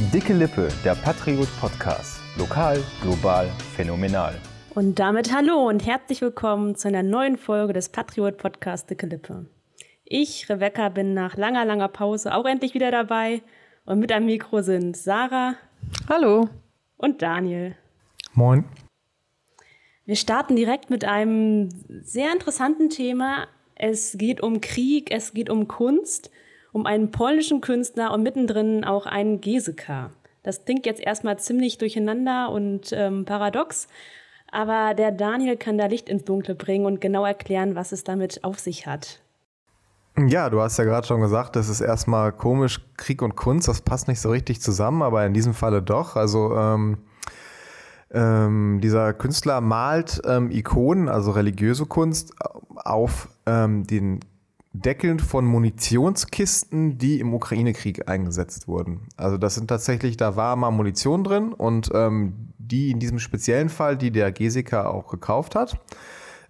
Dicke Lippe, der Patriot Podcast. Lokal, global, phänomenal. Und damit hallo und herzlich willkommen zu einer neuen Folge des Patriot Podcasts Dicke Lippe. Ich, Rebecca, bin nach langer, langer Pause auch endlich wieder dabei. Und mit am Mikro sind Sarah. Hallo. Und Daniel. Moin. Wir starten direkt mit einem sehr interessanten Thema. Es geht um Krieg, es geht um Kunst um einen polnischen Künstler und mittendrin auch einen Geseka. Das klingt jetzt erstmal ziemlich durcheinander und ähm, paradox, aber der Daniel kann da Licht ins Dunkle bringen und genau erklären, was es damit auf sich hat. Ja, du hast ja gerade schon gesagt, das ist erstmal komisch, Krieg und Kunst, das passt nicht so richtig zusammen, aber in diesem Falle doch. Also ähm, ähm, dieser Künstler malt ähm, Ikonen, also religiöse Kunst, auf ähm, den Deckeln von Munitionskisten, die im Ukraine-Krieg eingesetzt wurden. Also das sind tatsächlich, da war mal Munition drin und ähm, die in diesem speziellen Fall, die der Gesika auch gekauft hat,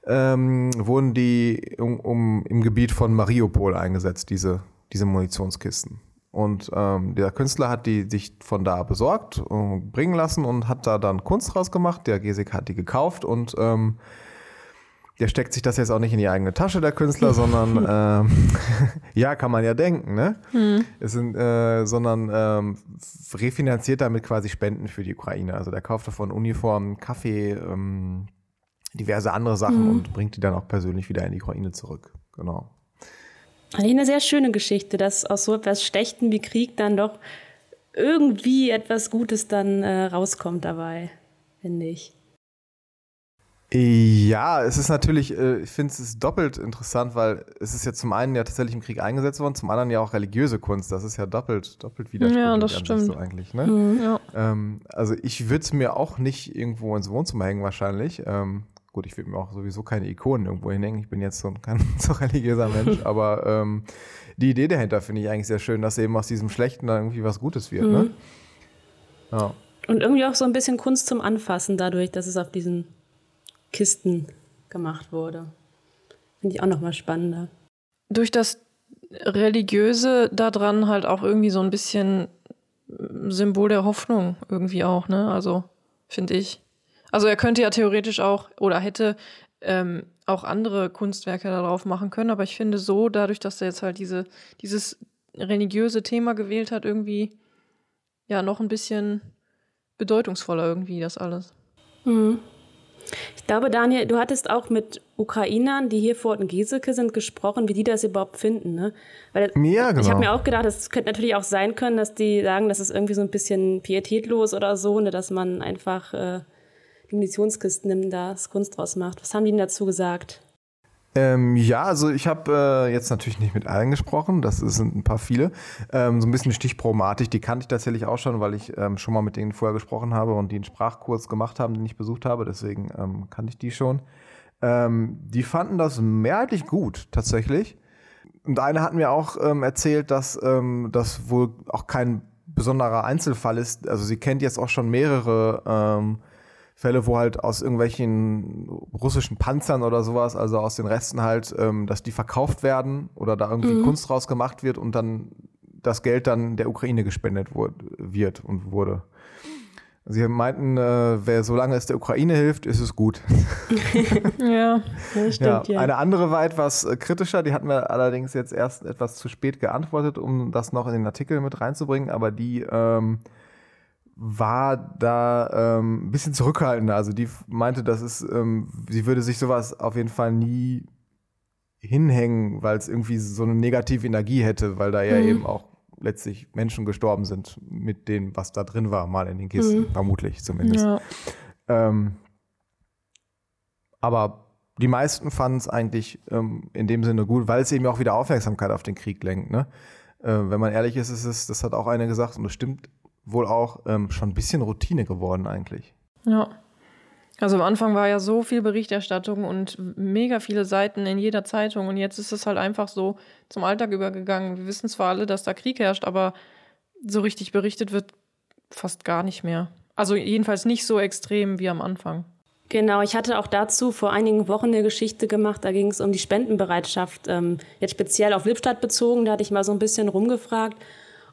ähm, wurden die um, um, im Gebiet von Mariupol eingesetzt, diese, diese Munitionskisten. Und ähm, der Künstler hat die sich von da besorgt, äh, bringen lassen und hat da dann Kunst rausgemacht. Der Gesik hat die gekauft und ähm, der steckt sich das jetzt auch nicht in die eigene Tasche, der Künstler, sondern ähm, ja, kann man ja denken, ne? Hm. Es sind, äh, sondern ähm, refinanziert damit quasi Spenden für die Ukraine. Also der kauft davon Uniformen, Kaffee, ähm, diverse andere Sachen hm. und bringt die dann auch persönlich wieder in die Ukraine zurück. Genau. Eigentlich eine sehr schöne Geschichte, dass aus so etwas Schlechten wie Krieg dann doch irgendwie etwas Gutes dann äh, rauskommt dabei, finde ich. Ja, es ist natürlich, äh, ich finde es ist doppelt interessant, weil es ist ja zum einen ja tatsächlich im Krieg eingesetzt worden, zum anderen ja auch religiöse Kunst. Das ist ja doppelt, doppelt widersprüchlich. Ja, das stimmt. So eigentlich, ne? Mhm, ja. ähm, also ich würde es mir auch nicht irgendwo ins Wohnzimmer hängen wahrscheinlich. Ähm, gut, ich würde mir auch sowieso keine Ikonen irgendwo hinhängen. Ich bin jetzt so ein kein so religiöser Mensch, aber ähm, die Idee dahinter finde ich eigentlich sehr schön, dass eben aus diesem Schlechten dann irgendwie was Gutes wird, ne? mhm. ne? Ja. Und irgendwie auch so ein bisschen Kunst zum Anfassen dadurch, dass es auf diesen Kisten gemacht wurde. Finde ich auch nochmal spannender. Durch das Religiöse daran halt auch irgendwie so ein bisschen Symbol der Hoffnung irgendwie auch, ne? Also, finde ich. Also er könnte ja theoretisch auch oder hätte ähm, auch andere Kunstwerke darauf machen können, aber ich finde so, dadurch, dass er jetzt halt diese, dieses religiöse Thema gewählt hat, irgendwie ja noch ein bisschen bedeutungsvoller irgendwie das alles. Mhm. Ich glaube, Daniel, du hattest auch mit Ukrainern, die hier vor Ort in Geseke sind, gesprochen, wie die das überhaupt finden. Ne? Weil ja, genau. Ich habe mir auch gedacht, es könnte natürlich auch sein können, dass die sagen, das ist irgendwie so ein bisschen pietätlos oder so, ne, dass man einfach äh, die Munitionskisten nimmt, da das Kunst draus macht. Was haben die denn dazu gesagt? Ähm, ja, also ich habe äh, jetzt natürlich nicht mit allen gesprochen, das sind ein paar viele. Ähm, so ein bisschen stichprobenartig, die kannte ich tatsächlich auch schon, weil ich ähm, schon mal mit denen vorher gesprochen habe und die einen Sprachkurs gemacht haben, den ich besucht habe, deswegen ähm, kannte ich die schon. Ähm, die fanden das mehrheitlich gut, tatsächlich. Und eine hat mir auch ähm, erzählt, dass das wohl auch kein besonderer Einzelfall ist. Also sie kennt jetzt auch schon mehrere Fälle, wo halt aus irgendwelchen russischen Panzern oder sowas, also aus den Resten halt, ähm, dass die verkauft werden oder da irgendwie mhm. Kunst draus gemacht wird und dann das Geld dann der Ukraine gespendet wurde, wird und wurde. Sie meinten, äh, wer solange es der Ukraine hilft, ist es gut. ja, das stimmt, ja, ja. Eine andere war etwas äh, kritischer, die hatten wir allerdings jetzt erst etwas zu spät geantwortet, um das noch in den Artikel mit reinzubringen, aber die ähm, war da ähm, ein bisschen zurückhaltender. Also die meinte, dass es, ähm, sie würde sich sowas auf jeden Fall nie hinhängen, weil es irgendwie so eine negative Energie hätte, weil da ja mhm. eben auch letztlich Menschen gestorben sind mit dem, was da drin war, mal in den Kisten, mhm. vermutlich zumindest. Ja. Ähm, aber die meisten fanden es eigentlich ähm, in dem Sinne gut, weil es eben auch wieder Aufmerksamkeit auf den Krieg lenkt. Ne? Äh, wenn man ehrlich ist, ist es, das hat auch einer gesagt, und das stimmt wohl auch ähm, schon ein bisschen Routine geworden eigentlich. Ja. Also am Anfang war ja so viel Berichterstattung und mega viele Seiten in jeder Zeitung und jetzt ist es halt einfach so zum Alltag übergegangen. Wir wissen zwar alle, dass da Krieg herrscht, aber so richtig berichtet wird fast gar nicht mehr. Also jedenfalls nicht so extrem wie am Anfang. Genau, ich hatte auch dazu vor einigen Wochen eine Geschichte gemacht, da ging es um die Spendenbereitschaft, ähm, jetzt speziell auf Lippstadt bezogen, da hatte ich mal so ein bisschen rumgefragt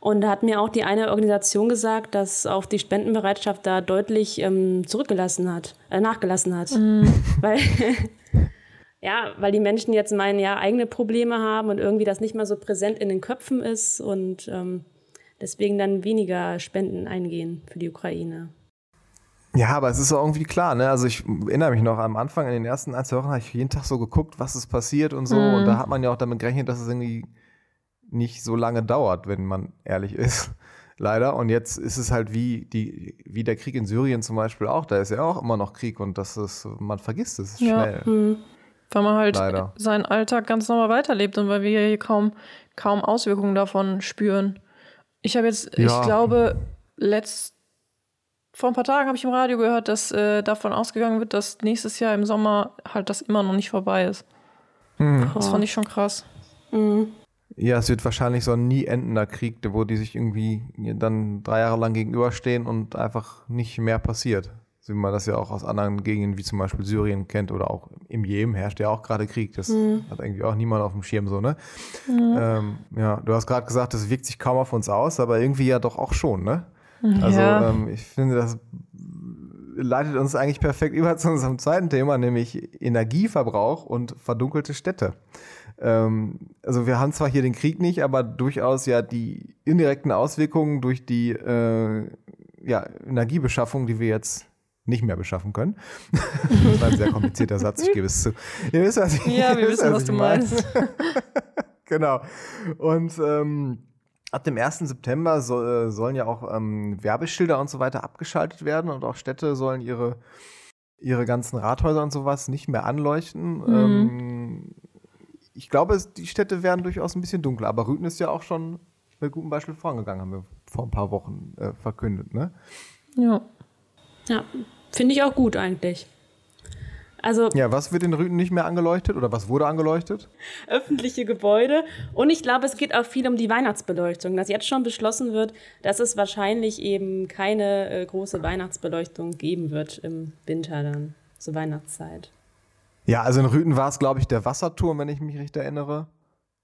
Und da hat mir auch die eine Organisation gesagt, dass auch die Spendenbereitschaft da deutlich ähm, zurückgelassen hat, äh, nachgelassen hat. Mhm. Weil, ja, weil die Menschen jetzt meinen, ja, eigene Probleme haben und irgendwie das nicht mehr so präsent in den Köpfen ist und ähm, deswegen dann weniger Spenden eingehen für die Ukraine. Ja, aber es ist auch irgendwie klar, ne? Also ich erinnere mich noch am Anfang, in den ersten ein, zwei Wochen habe ich jeden Tag so geguckt, was ist passiert und so. Mhm. Und da hat man ja auch damit gerechnet, dass es irgendwie nicht so lange dauert, wenn man ehrlich ist. Leider. Und jetzt ist es halt wie, die, wie der Krieg in Syrien zum Beispiel auch. Da ist ja auch immer noch Krieg und das ist, man vergisst es schnell. Ja. Mhm. Weil man halt Leider. seinen Alltag ganz normal weiterlebt und weil wir hier kaum, kaum Auswirkungen davon spüren. Ich habe jetzt, ja. ich glaube, letzt, vor ein paar Tagen habe ich im Radio gehört, dass äh, davon ausgegangen wird, dass nächstes Jahr im Sommer halt das immer noch nicht vorbei ist. Mhm. Das fand ich schon krass. Mhm. Ja, es wird wahrscheinlich so ein nie endender Krieg, wo die sich irgendwie dann drei Jahre lang gegenüberstehen und einfach nicht mehr passiert. So wie man das ja auch aus anderen Gegenden wie zum Beispiel Syrien kennt oder auch im Jemen herrscht ja auch gerade Krieg. Das mhm. hat irgendwie auch niemand auf dem Schirm so, ne? Mhm. Ähm, ja, du hast gerade gesagt, das wirkt sich kaum auf uns aus, aber irgendwie ja doch auch schon, ne? Also ja. ähm, ich finde, das leitet uns eigentlich perfekt über zu unserem zweiten Thema, nämlich Energieverbrauch und verdunkelte Städte. Ähm, also wir haben zwar hier den Krieg nicht, aber durchaus ja die indirekten Auswirkungen durch die äh, ja, Energiebeschaffung, die wir jetzt nicht mehr beschaffen können. das war ein sehr komplizierter Satz, ich gebe es zu. Ihr wisst, was ich, ja, wir wissen, was, was du meinst. genau. Und ähm, ab dem 1. September soll, äh, sollen ja auch ähm, Werbeschilder und so weiter abgeschaltet werden und auch Städte sollen ihre, ihre ganzen Rathäuser und sowas nicht mehr anleuchten. Mhm. Ähm, ich glaube, die Städte werden durchaus ein bisschen dunkler, aber Rüten ist ja auch schon mit gutem Beispiel vorangegangen, haben wir vor ein paar Wochen äh, verkündet, ne? Ja. Ja, finde ich auch gut eigentlich. Also, ja, was wird in Rüten nicht mehr angeleuchtet oder was wurde angeleuchtet? Öffentliche Gebäude. Und ich glaube, es geht auch viel um die Weihnachtsbeleuchtung, dass jetzt schon beschlossen wird, dass es wahrscheinlich eben keine äh, große Weihnachtsbeleuchtung geben wird im Winter dann, zur Weihnachtszeit. Ja, also in Rüten war es, glaube ich, der Wasserturm, wenn ich mich richtig erinnere.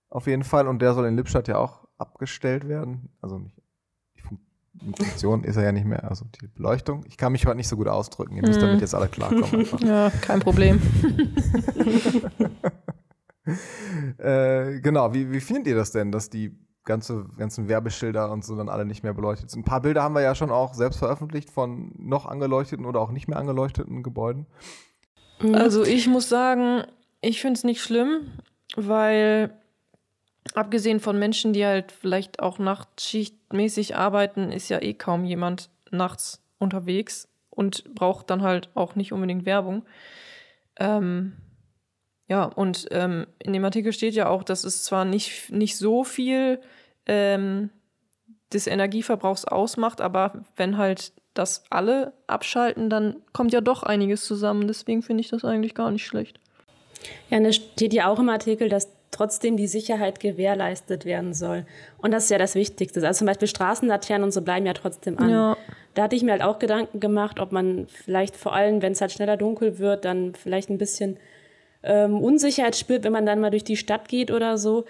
Auf jeden Fall. Und der soll in Lippstadt ja auch abgestellt werden. Also nicht, die Funktion ist er ja nicht mehr. Also die Beleuchtung. Ich kann mich heute nicht so gut ausdrücken. Ihr müsst mm. damit jetzt alle klarkommen. Einfach. Ja, kein Problem. äh, genau, wie, wie findet ihr das denn, dass die ganze, ganzen Werbeschilder und so dann alle nicht mehr beleuchtet sind? Ein paar Bilder haben wir ja schon auch selbst veröffentlicht von noch angeleuchteten oder auch nicht mehr angeleuchteten Gebäuden. Mhm. Also ich muss sagen, ich finde es nicht schlimm, weil abgesehen von Menschen, die halt vielleicht auch nachtschichtmäßig arbeiten, ist ja eh kaum jemand nachts unterwegs und braucht dann halt auch nicht unbedingt Werbung. Ähm, ja, und ähm, in dem Artikel steht ja auch, dass es zwar nicht, nicht so viel ähm, des Energieverbrauchs ausmacht, aber wenn halt das alle abschalten, dann kommt ja doch einiges zusammen. Deswegen finde ich das eigentlich gar nicht schlecht. Ja, und es steht ja auch im Artikel, dass trotzdem die Sicherheit gewährleistet werden soll. Und das ist ja das Wichtigste. Also zum Beispiel Straßenlaternen und so bleiben ja trotzdem an. Ja. Da hatte ich mir halt auch Gedanken gemacht, ob man vielleicht vor allem, wenn es halt schneller dunkel wird, dann vielleicht ein bisschen ähm, Unsicherheit spürt, wenn man dann mal durch die Stadt geht oder so.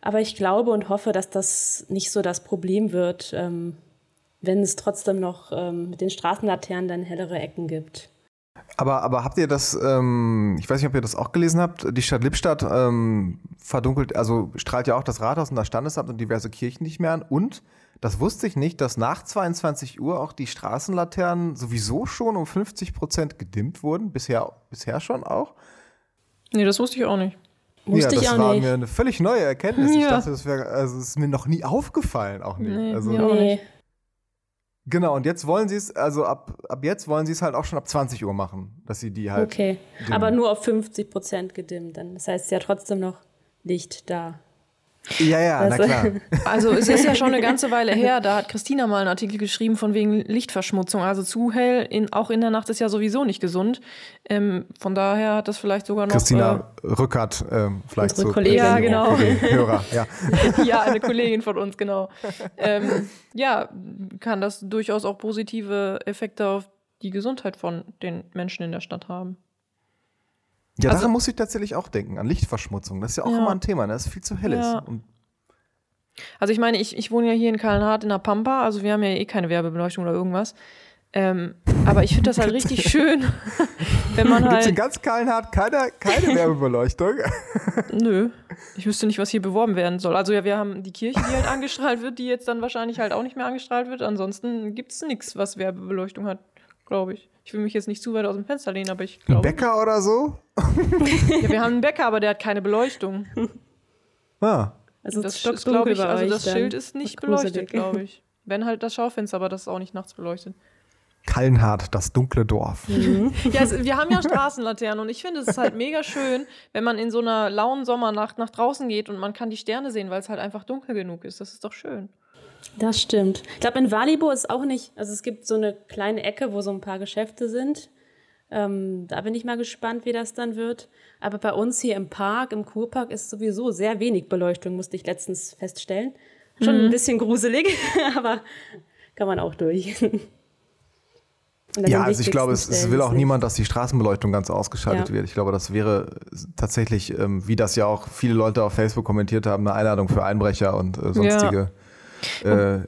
Aber ich glaube und hoffe, dass das nicht so das Problem wird, ähm, wenn es trotzdem noch ähm, mit den Straßenlaternen dann hellere Ecken gibt. Aber, aber habt ihr das, ähm, ich weiß nicht, ob ihr das auch gelesen habt, die Stadt Lippstadt ähm, verdunkelt, also strahlt ja auch das Rathaus und das Standesamt und diverse Kirchen nicht mehr an. Und, das wusste ich nicht, dass nach 22 Uhr auch die Straßenlaternen sowieso schon um 50 Prozent gedimmt wurden. Bisher, bisher schon auch. Nee, das wusste ich auch nicht. Wusste ja, das war nicht. mir eine völlig neue Erkenntnis. Ja. Ich dachte, das wäre, also es ist mir noch nie aufgefallen, auch nicht. Nee, also, auch nicht. Genau, und jetzt wollen sie es, also ab, ab jetzt wollen sie es halt auch schon ab 20 Uhr machen, dass sie die halt. Okay, dimmen. aber nur auf 50 Prozent gedimmt dann. Das heißt, ja trotzdem noch Licht da. Ja, ja, na klar. Also es ist ja schon eine ganze Weile her, da hat Christina mal einen Artikel geschrieben von wegen Lichtverschmutzung. Also zu hell, in, auch in der Nacht ist ja sowieso nicht gesund. Ähm, von daher hat das vielleicht sogar noch... Christina äh, Rückert, äh, vielleicht so. Kollegin, ja, genau. Hörer, ja. ja, eine Kollegin von uns, genau. Ähm, ja, kann das durchaus auch positive Effekte auf die Gesundheit von den Menschen in der Stadt haben. Ja, also, daran muss ich tatsächlich auch denken, an Lichtverschmutzung. Das ist ja auch ja. immer ein Thema, ne? das ist viel zu hell ja. ist. Und Also ich meine, ich, ich wohne ja hier in Kallenhardt in der Pampa, also wir haben ja eh keine Werbebeleuchtung oder irgendwas. Ähm, aber ich finde das halt richtig schön, wenn man Gibt's in halt. ganz Kallenhardt keine, keine Werbebeleuchtung? Nö, ich wüsste nicht, was hier beworben werden soll. Also ja, wir haben die Kirche, die halt angestrahlt wird, die jetzt dann wahrscheinlich halt auch nicht mehr angestrahlt wird. Ansonsten gibt es nichts, was Werbebeleuchtung hat, glaube ich. Ich will mich jetzt nicht zu weit aus dem Fenster lehnen, aber ich Ein glaube. Bäcker oder so? Ja, wir haben einen Bäcker, aber der hat keine Beleuchtung. Ah. Also Das es ist, glaube ich, also das. Schild ist nicht Das beleuchtet, glaube ich. Wenn halt das Schaufenster, aber das ist auch nicht nachts beleuchtet. Kallenhardt, das dunkle Dorf. Ja, es, wir haben ja Straßenlaternen und ich finde es ist halt mega schön, wenn man in so einer lauen Sommernacht nach draußen geht und man kann die Sterne sehen, weil es halt einfach dunkel genug ist. Das ist doch schön. Das stimmt. Ich glaube, in Walibo ist auch nicht, also es gibt so eine kleine Ecke, wo so ein paar Geschäfte sind. Ähm, da bin ich mal gespannt, wie das dann wird. Aber bei uns hier im Park, im Kurpark, ist sowieso sehr wenig Beleuchtung, musste ich letztens feststellen. Schon ein bisschen gruselig, aber kann man auch durch. Ja, also ich glaube, es, es will auch nicht. niemand, dass die Straßenbeleuchtung ganz ausgeschaltet Ja. wird. Ich glaube, das wäre tatsächlich, ähm, wie das ja auch viele Leute auf Facebook kommentiert haben, eine Einladung für Einbrecher und äh, sonstige. Äh,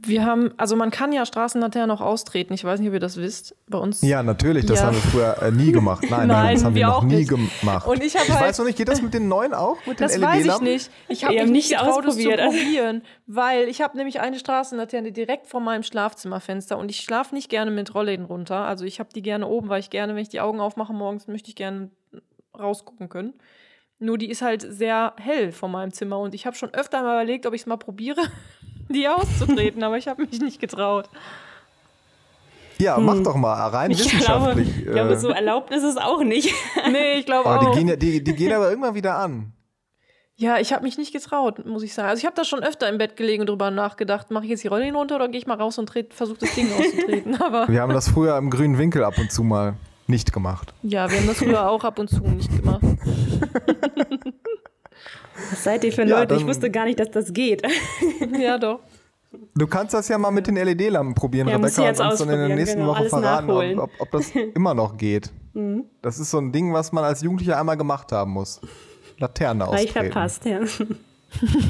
Wir haben, also man kann ja Straßenlaternen auch austreten. Ich weiß nicht, ob ihr das wisst. Bei uns. ja, natürlich, das Ja. haben wir früher äh, nie gemacht. Nein, nein, Nein, das haben wir, wir noch auch nie nicht. gemacht. Und ich ich halt- weiß noch nicht, geht das mit den neuen auch? Mit Das den weiß ich LED-Lampen? nicht. Ich habe mich nicht getraut, es zu ausprobiert. probieren, weil ich habe nämlich eine Straßenlaterne direkt vor meinem Schlafzimmerfenster und ich schlafe nicht gerne mit Rollläden runter. Also ich habe die gerne oben, weil ich gerne, wenn ich die Augen aufmache morgens, möchte ich gerne rausgucken können. Nur die ist halt sehr hell vor meinem Zimmer und ich habe schon öfter mal überlegt, ob ich es mal probiere, die auszutreten, aber ich habe mich nicht getraut. Ja, mach doch mal, rein Ich glaube, wissenschaftlich. ich glaube, äh, so erlaubt ist es auch nicht. Nee, ich glaube aber auch. die gehen, ja, die, die gehen aber irgendwann wieder an. Ja, ich habe mich nicht getraut, muss ich sagen. Also ich habe da schon öfter im Bett gelegen und drüber nachgedacht, mache ich jetzt die Rollen runter oder gehe ich mal raus und versuche das Ding auszutreten. Aber Wir haben das früher im grünen Winkel ab und zu mal nicht gemacht. ja, wir haben das früher auch ab und zu nicht gemacht. Was seid ihr für Ja, Leute? Ich wusste gar nicht, dass das geht. Ja, doch. Du kannst das ja mal mit den LED-Lampen probieren, Ja, Rebecca, und uns dann in der ausprobieren, nächsten genau, Woche verraten, ob, ob, ob das immer noch geht. Das ist so ein Ding, was man als Jugendlicher einmal gemacht haben muss. Laterne War ich verpasst, ja.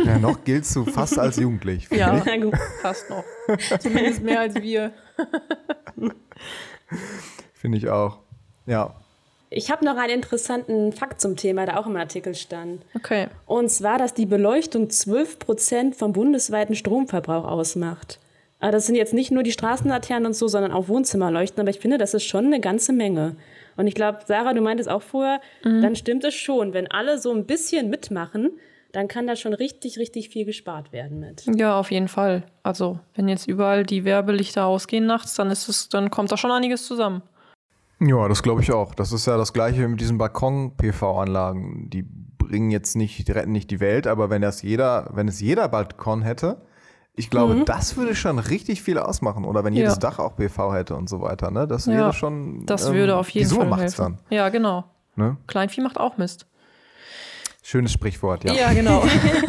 Ja, noch giltst du fast als jugendlich. Ja, Na gut. fast noch. Zumindest mehr als wir. Finde ich auch. Ja. Ich habe noch einen interessanten Fakt zum Thema, der auch im Artikel stand. Okay. Und zwar, dass die Beleuchtung 12% vom bundesweiten Stromverbrauch ausmacht. Aber das sind jetzt nicht nur die Straßenlaternen und so, sondern auch Wohnzimmerleuchten. Aber ich finde, das ist schon eine ganze Menge. Und ich glaube, Sarah, du meintest auch vorher, dann stimmt es schon. Wenn alle so ein bisschen mitmachen, dann kann da schon richtig, richtig viel gespart werden mit. Ja, auf jeden Fall. Also, wenn jetzt überall die Werbelichter ausgehen nachts, dann ist es, dann kommt da schon einiges zusammen. Ja, das glaube ich auch. Das ist ja das gleiche mit diesen Balkon-PV-Anlagen. Die bringen jetzt nicht, die retten nicht die Welt, aber wenn das jeder, wenn es jeder Balkon hätte, ich glaube, das würde schon richtig viel ausmachen. Oder wenn jedes Ja. Dach auch PV hätte und so weiter. Ne? Das Ja, wäre schon. Das ähm, würde auf jeden die Summe Fall macht's helfen. dann. Ja, genau. Ne? Kleinvieh macht auch Mist. Schönes Sprichwort, ja. Ja, genau.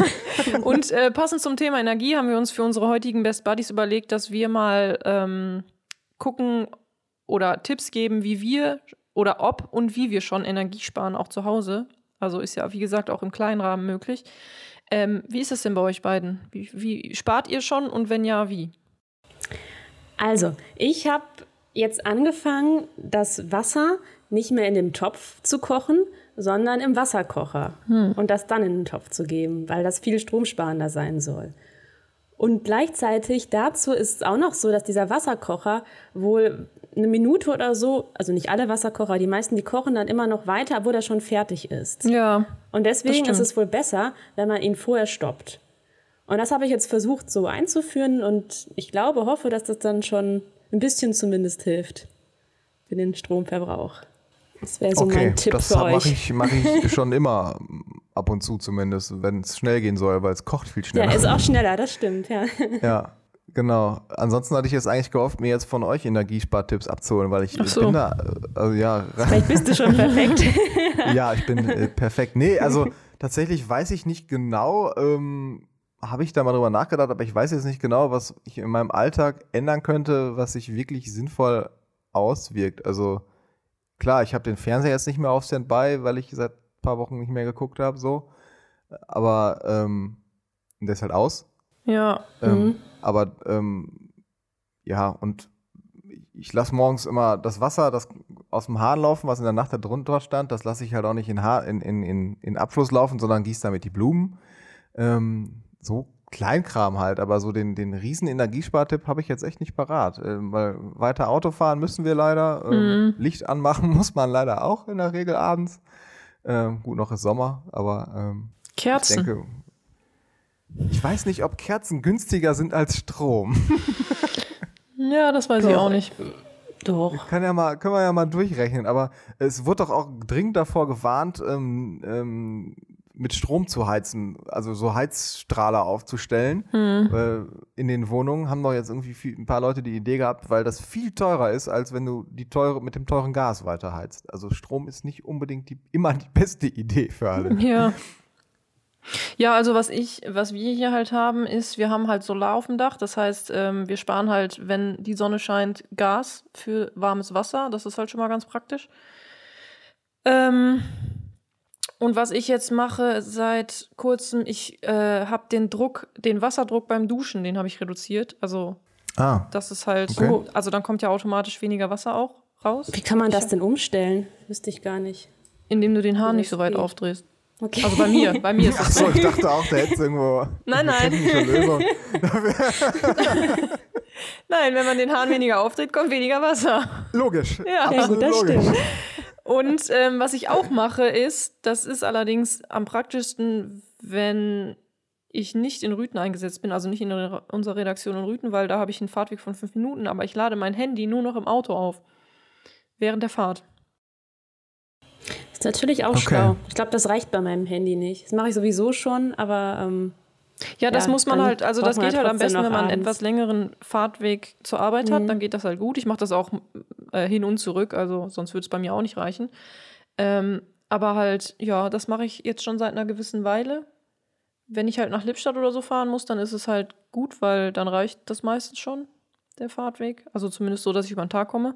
Und äh, passend zum Thema Energie haben wir uns für unsere heutigen Best Buddies überlegt, dass wir mal ähm, gucken oder Tipps geben, wie wir oder ob und wie wir schon Energie sparen, auch zu Hause. Also ist ja, wie gesagt, auch im kleinen Rahmen möglich. Ähm, wie ist es denn bei euch beiden? Wie, wie spart ihr schon und wenn ja, wie? Also, ich habe jetzt angefangen, das Wasser nicht mehr in dem Topf zu kochen, sondern im Wasserkocher und das dann in den Topf zu geben, weil das viel stromsparender sein soll. Und gleichzeitig dazu ist es auch noch so, dass dieser Wasserkocher wohl eine Minute oder so, also nicht alle Wasserkocher, die meisten, die kochen dann immer noch weiter, obwohl er schon fertig ist. Ja, Und deswegen ist es wohl besser, wenn man ihn vorher stoppt. Und das habe ich jetzt versucht so einzuführen und ich glaube, hoffe, dass das dann schon ein bisschen zumindest hilft für den Stromverbrauch. Das wäre so okay, mein Tipp das für mache euch. ich, mach ich schon immer ab und zu zumindest, wenn es schnell gehen soll, weil es kocht viel Ja, schneller. ist auch schneller, das stimmt, ja. Ja, genau. Ansonsten hatte ich jetzt eigentlich gehofft, mir jetzt von euch Energiespartipps abzuholen, weil ich Ach so. bin da, also ja, Vielleicht bist du schon perfekt. ja, ich bin äh, perfekt. Nee, also tatsächlich weiß ich nicht genau, ähm, habe ich da mal drüber nachgedacht, aber ich weiß jetzt nicht genau, was ich in meinem Alltag ändern könnte, was sich wirklich sinnvoll auswirkt. Also klar, ich habe den Fernseher jetzt nicht mehr auf Standby, weil ich seit ein paar Wochen nicht mehr geguckt habe, so. Aber ähm, der ist halt aus. Ja. Ähm, Mhm. Aber ähm, ja, und ich lasse morgens immer das Wasser das aus dem Hahn laufen, was in der Nacht da drunter stand. Das lasse ich halt auch nicht in, ha in, in, in, in Abfluss laufen, sondern gieße damit die Blumen. Ähm, so Kleinkram halt, aber so den, den riesen Energiespartipp habe ich jetzt echt nicht parat. Ähm, weil weiter Auto fahren müssen wir leider. Ähm, Mhm. Licht anmachen muss man leider auch in der Regel abends. Ähm, gut, noch ist Sommer, aber ähm, ich Kerzen. denke, ich weiß nicht, ob Kerzen günstiger sind als Strom. ja, das weiß ich Doch. auch nicht. Doch. Kann ja mal, können wir ja mal durchrechnen, aber es wird doch auch dringend davor gewarnt, ähm, ähm, mit Strom zu heizen, also so Heizstrahler aufzustellen. Hm. Äh, in den Wohnungen haben doch jetzt irgendwie viel, ein paar Leute die Idee gehabt, weil das viel teurer ist, als wenn du die teure, mit dem teuren Gas weiterheizt. Also Strom ist nicht unbedingt die, immer die beste Idee für alle. Ja. Ja, also was ich, was wir hier halt haben, ist, wir haben halt Solar auf dem Dach. Das heißt, ähm, wir sparen halt, wenn die Sonne scheint, Gas für warmes Wasser. Das ist halt schon mal ganz praktisch. Ähm, und was ich jetzt mache seit kurzem, ich äh, habe den Druck, den Wasserdruck beim Duschen, den habe ich reduziert. Also Ah, das ist halt Okay. so, also dann kommt ja automatisch weniger Wasser auch raus, Wie kann man das denn umstellen? Wüsste ich gar nicht. indem du den Hahn Wie nicht so weit geht. aufdrehst. Okay. Also bei mir, bei mir ist das so. Achso, ich dachte auch, da hätte irgendwo Nein, nein. Lösung. Nein, wenn man den Hahn weniger aufdreht, kommt weniger Wasser. Logisch. Ja. ja, gut, das logisch. stimmt. Und ähm, was ich auch mache, ist, das ist allerdings am praktischsten, wenn ich nicht in Rüten eingesetzt bin, also nicht in re- unserer Redaktion in Rüten, weil da habe ich einen Fahrtweg von fünf Minuten, aber ich lade mein Handy nur noch im Auto auf. Während der Fahrt. Ist natürlich auch Okay. schlau. Ich glaube, das reicht bei meinem Handy nicht. Das mache ich sowieso schon, aber ähm, Ja, das Ja, muss man halt, also das geht ja halt am besten, wenn man einen etwas längeren Fahrtweg zur Arbeit hat, Mhm. dann geht das halt gut. Ich mache das auch äh, hin und zurück, also sonst würde es bei mir auch nicht reichen. Ähm, aber halt, ja, das mache ich jetzt schon seit einer gewissen Weile. Wenn ich halt nach Lippstadt oder so fahren muss, dann ist es halt gut, weil dann reicht das meistens schon, der Fahrtweg. Also zumindest so, dass ich über den Tag komme.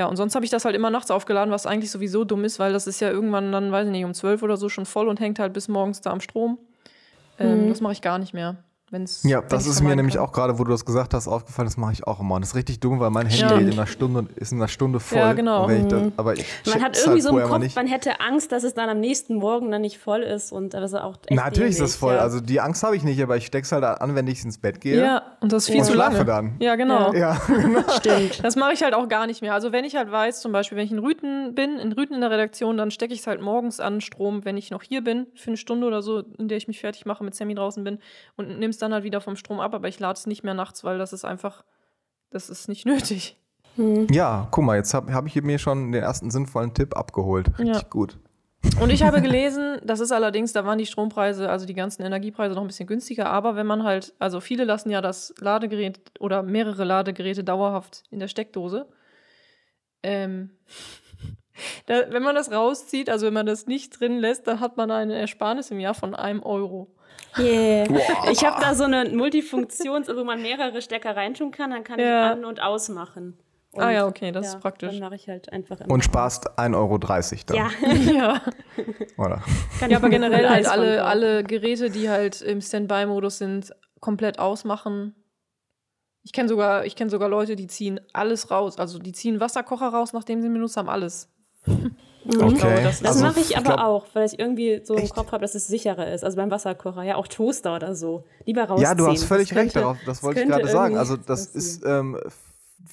Ja, und sonst habe ich das halt immer nachts aufgeladen, was eigentlich sowieso dumm ist, weil das ist ja irgendwann dann, weiß ich nicht, um 12 oder so schon voll und hängt halt bis morgens da am Strom. Ähm, Mhm. Das mache ich gar nicht mehr. Wenn's, Ja, wenn das ist mir nämlich kann. auch gerade, wo du das gesagt hast, aufgefallen. Das mache ich auch immer. Und das ist richtig dumm, weil mein Handy Ja. geht in einer Stunde ist in einer Stunde voll. Ja, genau. Ich das, Mhm. aber ich man hat irgendwie halt so im immer Kopf, nicht. man hätte Angst, dass es dann am nächsten Morgen dann nicht voll ist und das ist auch echt Natürlich ist das dämlich, voll. Ja. Also die Angst habe ich nicht, aber ich steck's halt an, wenn ich ins Bett gehe. Ja, und das ist viel und zu schlafe lange. dann. Ja, genau. Ja, stimmt. Das mache ich halt auch gar nicht mehr. Also wenn ich halt weiß, zum Beispiel, wenn ich in Rüten bin, in Rüten in der Redaktion, dann stecke ich es halt morgens an Strom, wenn ich noch hier bin, für eine Stunde oder so, in der ich mich fertig mache, mit Sammy draußen bin und es dann halt wieder vom Strom ab, aber ich lade es nicht mehr nachts, weil das ist einfach, das ist nicht nötig. ja guck mal, jetzt habe hab ich mir schon den ersten sinnvollen Tipp abgeholt. Richtig Ja. gut. Und ich habe gelesen, das ist allerdings, da waren die Strompreise, also die ganzen Energiepreise noch ein bisschen günstiger, aber wenn man halt, also viele lassen ja das Ladegerät oder mehrere Ladegeräte dauerhaft in der Steckdose. Ähm, da, wenn man das rauszieht, also wenn man das nicht drin lässt, dann hat man eine Ersparnis im Jahr von einem Euro. Yeah. Ich habe da so eine Multifunktions, wo man mehrere Stecker reintun kann, dann kann Ja. ich an- und ausmachen. Und, Ah ja, okay, das ist praktisch. Dann mache ich halt einfach immer. Und sparst 1,30 Euro dann. ja, ja. Oder? kann ja, aber generell halt alle, alle Geräte, die halt im Standby-Modus sind, komplett ausmachen. Ich kenne sogar, ich kenn sogar Leute, die ziehen alles raus. Also die ziehen Wasserkocher raus, nachdem sie ihn benutzt haben, alles. Okay. glaube, das- Das Also, mache ich aber glaub- auch, weil ich irgendwie so im Echt? Kopf habe, dass es sicherer ist. Also beim Wasserkocher, ja, auch Toaster oder so. Lieber rausziehen. Ja, du hast völlig Das recht könnte- darauf. Das wollte ich gerade sagen. Also das ist ähm,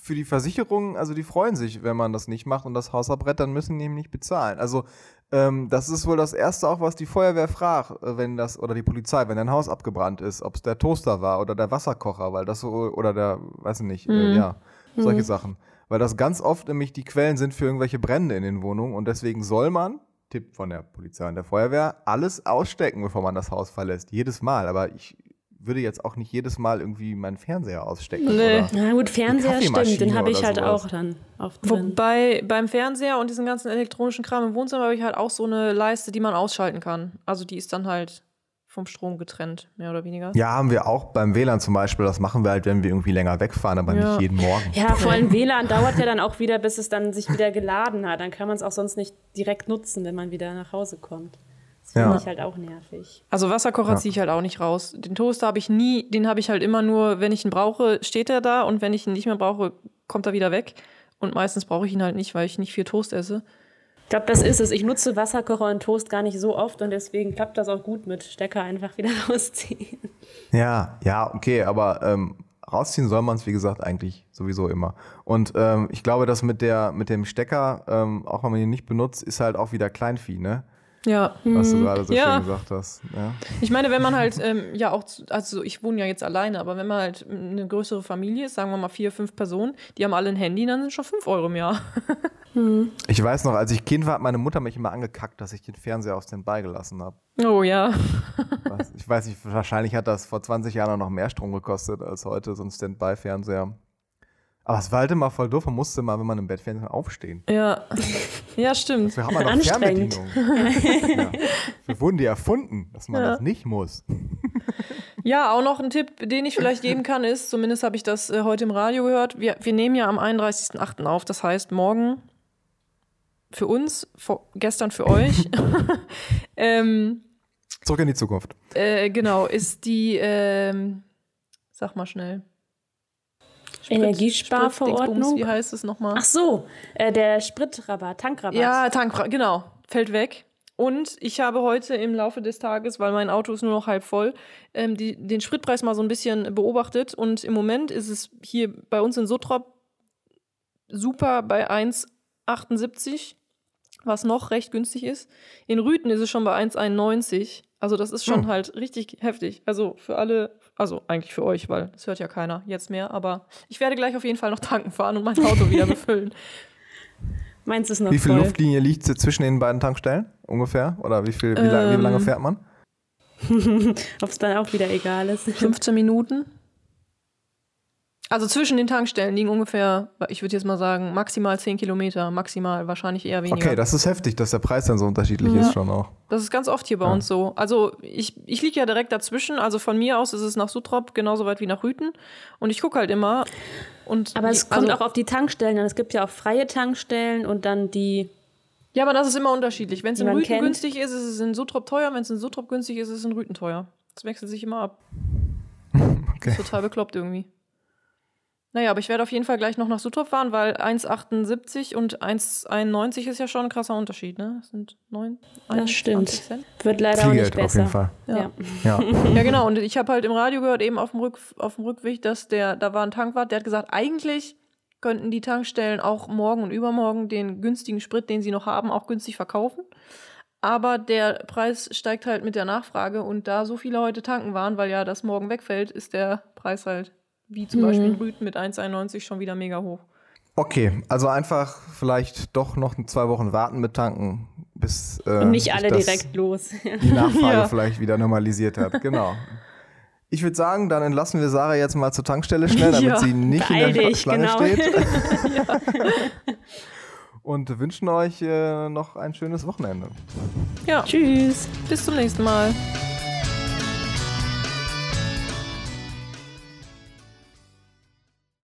für die Versicherungen, also die freuen sich, wenn man das nicht macht und das Haus abbrennt, dann müssen die eben nicht bezahlen. Also ähm, das ist wohl das Erste auch, was die Feuerwehr fragt, äh, wenn das, oder die Polizei, wenn dein Haus abgebrannt ist, ob es der Toaster war oder der Wasserkocher, weil das so, oder der, weiß ich nicht, äh, Mhm. ja, solche Sachen. Weil das ganz oft nämlich die Quellen sind für irgendwelche Brände in den Wohnungen und deswegen soll man, Tipp von der Polizei und der Feuerwehr, alles ausstecken, bevor man das Haus verlässt. Jedes Mal. Aber ich würde jetzt auch nicht jedes Mal irgendwie meinen Fernseher ausstecken. Nee. Oder? Na gut, Fernseher stimmt, den habe ich halt sowas. auch dann oft drin. Wobei beim Fernseher und diesem ganzen elektronischen Kram im Wohnzimmer habe ich halt auch so eine Leiste, die man ausschalten kann. Also die ist dann halt vom Strom getrennt, mehr oder weniger. Ja, haben wir auch beim WLAN zum Beispiel. Das machen wir halt, wenn wir irgendwie länger wegfahren, aber Ja. nicht jeden Morgen. Ja, vor allem WLAN dauert ja dann auch wieder, bis es dann sich wieder geladen hat. Dann kann man es auch sonst nicht direkt nutzen, wenn man wieder nach Hause kommt. Das finde Ja. ich halt auch nervig. Also Wasserkocher Ja. ziehe ich halt auch nicht raus. Den Toaster habe ich nie, den habe ich halt immer nur, wenn ich ihn brauche, steht er da und wenn ich ihn nicht mehr brauche, kommt er wieder weg. Und meistens brauche ich ihn halt nicht, weil ich nicht viel Toast esse. Ich glaube, das ist es. Ich nutze Wasserkocher und Toast gar nicht so oft und deswegen klappt das auch gut mit Stecker einfach wieder rausziehen. Ja, ja, okay, aber ähm, rausziehen soll man es, wie gesagt, eigentlich sowieso immer. Und ähm, ich glaube, das mit, der, mit dem Stecker, ähm, auch wenn man ihn nicht benutzt, ist halt auch wieder Kleinvieh, ne? Ja. Was du gerade so Ja. schön gesagt hast. Ja. Ich meine, wenn man halt, ähm, ja auch, also ich wohne ja jetzt alleine, aber wenn man halt eine größere Familie ist, sagen wir mal vier, fünf Personen, die haben alle ein Handy, dann sind schon fünf Euro im Jahr. Ich weiß noch, als ich Kind war, hat meine Mutter mich immer angekackt, dass ich den Fernseher auf den Ball gelassen habe. Oh ja. Ich weiß nicht, wahrscheinlich hat das vor 20 Jahren auch noch mehr Strom gekostet als heute, so ein Standby-Fernseher. Aber es war halt immer voll doof, man musste mal, wenn man im Bett fährt, aufstehen. Ja. Ja, stimmt. Wir haben ja noch. Fernbedienung. ja. Wir wurden die erfunden, dass man Ja. das nicht muss. Ja, auch noch ein Tipp, den ich vielleicht geben kann, ist, zumindest habe ich das äh, heute im Radio gehört, wir, wir nehmen ja am 31.08. auf, das heißt morgen für uns, vor, gestern für euch. ähm, Zurück in die Zukunft. äh, genau, ist die, ähm, sag mal schnell. Sprit- Energiesparverordnung? Wie heißt es nochmal? Ach so, äh, der Spritrabatt, Tankrabatt. Ja, Tank, genau, fällt weg. Und ich habe heute im Laufe des Tages, weil mein Auto ist nur noch halb voll, ähm, die, den Spritpreis mal so ein bisschen beobachtet. Und im Moment ist es hier bei uns in Sottrop super bei 1,78, was noch recht günstig ist. In Rüten ist es schon bei 1,91. Also das ist schon Hm. halt richtig heftig. Also für alle, also eigentlich für euch, weil das hört ja keiner jetzt mehr. Aber ich werde gleich auf jeden Fall noch tanken fahren und mein Auto wieder befüllen. Meins ist noch Wie viel voll. Luftlinie liegt zwischen den beiden Tankstellen ungefähr? Oder wie, viel, wie, la- wie Ähm, lange fährt man? Ob es dann auch wieder egal ist. 15 Minuten. Also zwischen den Tankstellen liegen ungefähr, ich würde jetzt mal sagen, maximal 10 Kilometer, maximal, wahrscheinlich eher weniger. Okay, das ist heftig, dass der Preis dann so unterschiedlich Ja. ist schon auch. Das ist ganz oft hier bei Ja. uns so. Also ich, ich liege ja direkt dazwischen. Also von mir aus ist es nach Sutrop genauso weit wie nach Rüten. Und ich gucke halt immer. Und Aber es die- kommt also, auch auf die Tankstellen an. Es gibt ja auch freie Tankstellen und dann die. Ja, aber das ist immer unterschiedlich. Wenn es in Rüten kennt. günstig ist, ist es in Sutrop teuer. Wenn es in Sutrop günstig ist, ist es in Rüten teuer. Das wechselt sich immer ab. Okay. Ist total bekloppt irgendwie. Naja, aber ich werde auf jeden Fall gleich noch nach Sutrop fahren, weil 1,78 und 1,91 ist ja schon ein krasser Unterschied, ne? Das sind 9, Das stimmt. 21 Cent. Wird leider Viel auch nicht Geld auf besser. jeden Fall. Ja. Ja. Ja, genau. Und ich habe halt im Radio gehört, eben auf dem, Rück, auf dem Rückweg, dass der, da war ein Tankwart, der hat gesagt, eigentlich könnten die Tankstellen auch morgen und übermorgen den günstigen Sprit, den sie noch haben, auch günstig verkaufen. Aber der Preis steigt halt mit der Nachfrage und da so viele heute tanken waren, weil ja das morgen wegfällt, ist der Preis halt, wie zum Beispiel in Rüten mit 1,91 schon wieder mega hoch. Okay, also einfach vielleicht doch noch zwei Wochen warten mit tanken, bis äh, Und nicht alle das- direkt los. die Nachfrage Ja. vielleicht wieder normalisiert hat. Genau. Ich würde sagen, dann entlassen wir Sarah jetzt mal zur Tankstelle schnell, damit Ja. sie nicht in der dich, Schlange genau. steht. Und wünschen euch äh, noch ein schönes Wochenende. Ja, Tschüss. bis zum nächsten Mal.